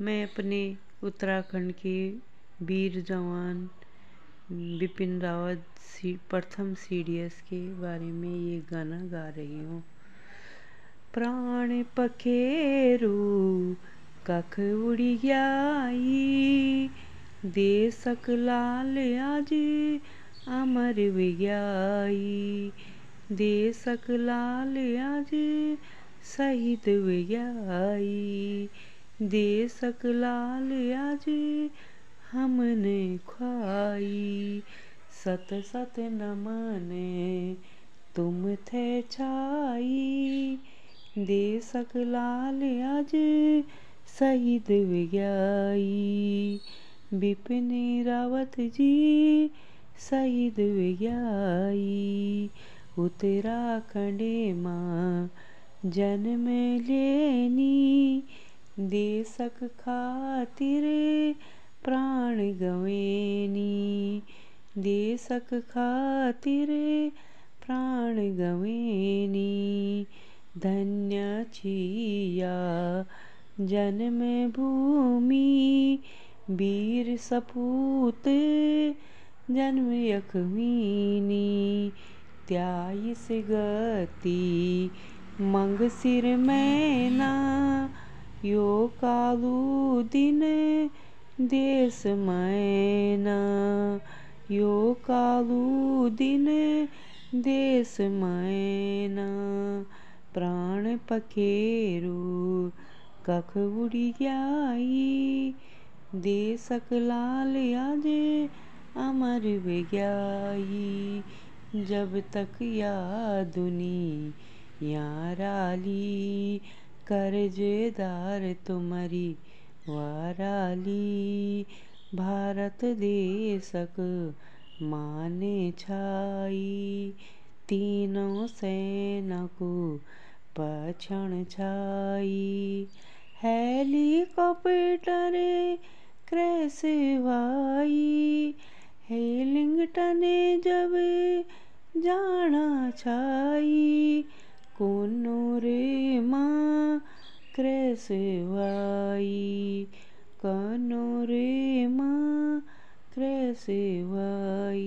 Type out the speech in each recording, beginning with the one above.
मैं अपने उत्तराखंड के वीर जवान बिपिन रावत सी, प्रथम सीडीएस के बारे में ये गाना गा रही हूँ। प्राण पखेरु, कख उड़ी गयाई सक लाल आज अमर विज्ञाई सक लाल आज शहीद विज्ञाई देशक लाल आज हमने ख्वाई सत सत नमन तुम थे छाई। देशक लाल आज शहीद विज्ञाई बिपिन रावत जी शहीद विज्ञाई उत्तराखंड माँ जन्म लेनी। देशक खातिर प्राण गवेनी। देशक खातिर प्राण गवेनी। धन्य छिया जन्म भूमि, वीर सपूत जन्म यखमीनी त्याईस गति, मंग सिर मैना यो कालू दिन देश मैना। यो कालू दिन देश मैना। प्राण पखेरु कख उड़ी गई देशक लाल आज अमर विज्ञाई जब तक या दुनी याराली करजेदार तुम्हारी वाराली। भारत देशक माने छाई। तीनों सेनकु पछण छाई। हेलीकॉप्टर क्रैश भाई हेलिंगटन जब जाना छाई। कोनो रे माँ कृसवाई कनो रे माँ कृसवाई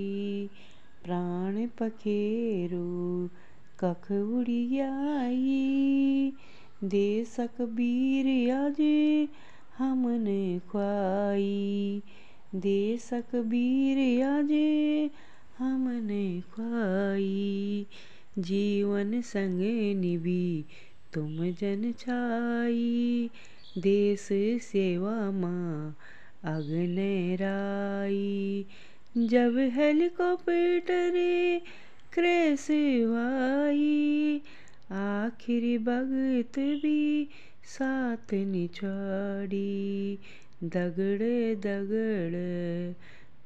प्राण पखेरु कख उड़ी आई देशक वीर आज हमने ख्वाई देशक वीर आज हमने ख्वाई जीवन संग निभी तुम जन छाई, देश सेवा माँ अग्नि राई जब हेलीकॉप्टर क्रैश हुई आखिरी भगत भी साथ निछाड़ी। दगड़ दगड़,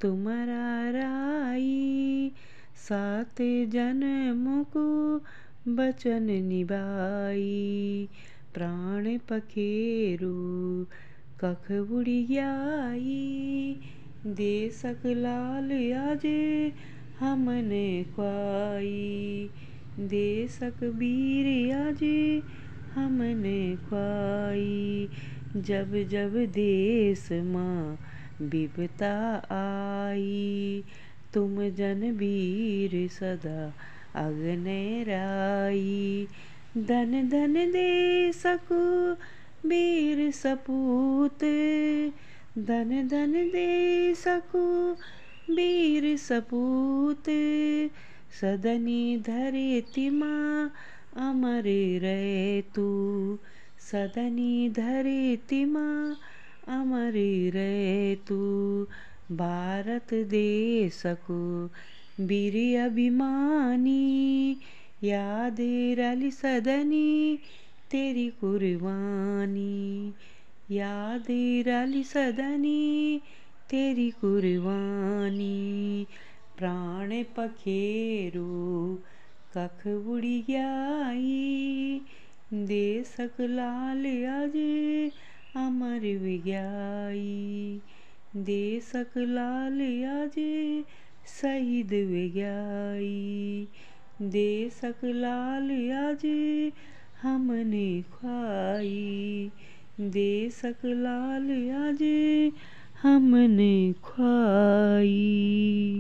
तुम्हारा राई, सात जन्म को बचन निभाई। प्राण पखेरु कख बुड़ी आई देशक लाल आज हमने ख्वाई देशक वीर आज हमने ख्वाई जब जब देश माँ विपता आई, तुम जन वीर सदा अग्नि राई धन धन दे सकू वीर सपूत। धन धन दे सकू वीर सपूत। सदनी धरे तिमा अमर रे तू सदनी धरे तिमा अमर रे तू भारत देशको वीर अभिमानी, याद रली सदनी, तेरी कुर्बानी। याद रली सदनी, तेरी कुर्बानी। प्राण पखेरु, कख उड़ी गई देशक लाल आज अमर विज्ञाई देशक लाल आज शहीद बिगाई दे सक लाल आज हमने ख्वाई। सक लाल आज हमने ख्वाई।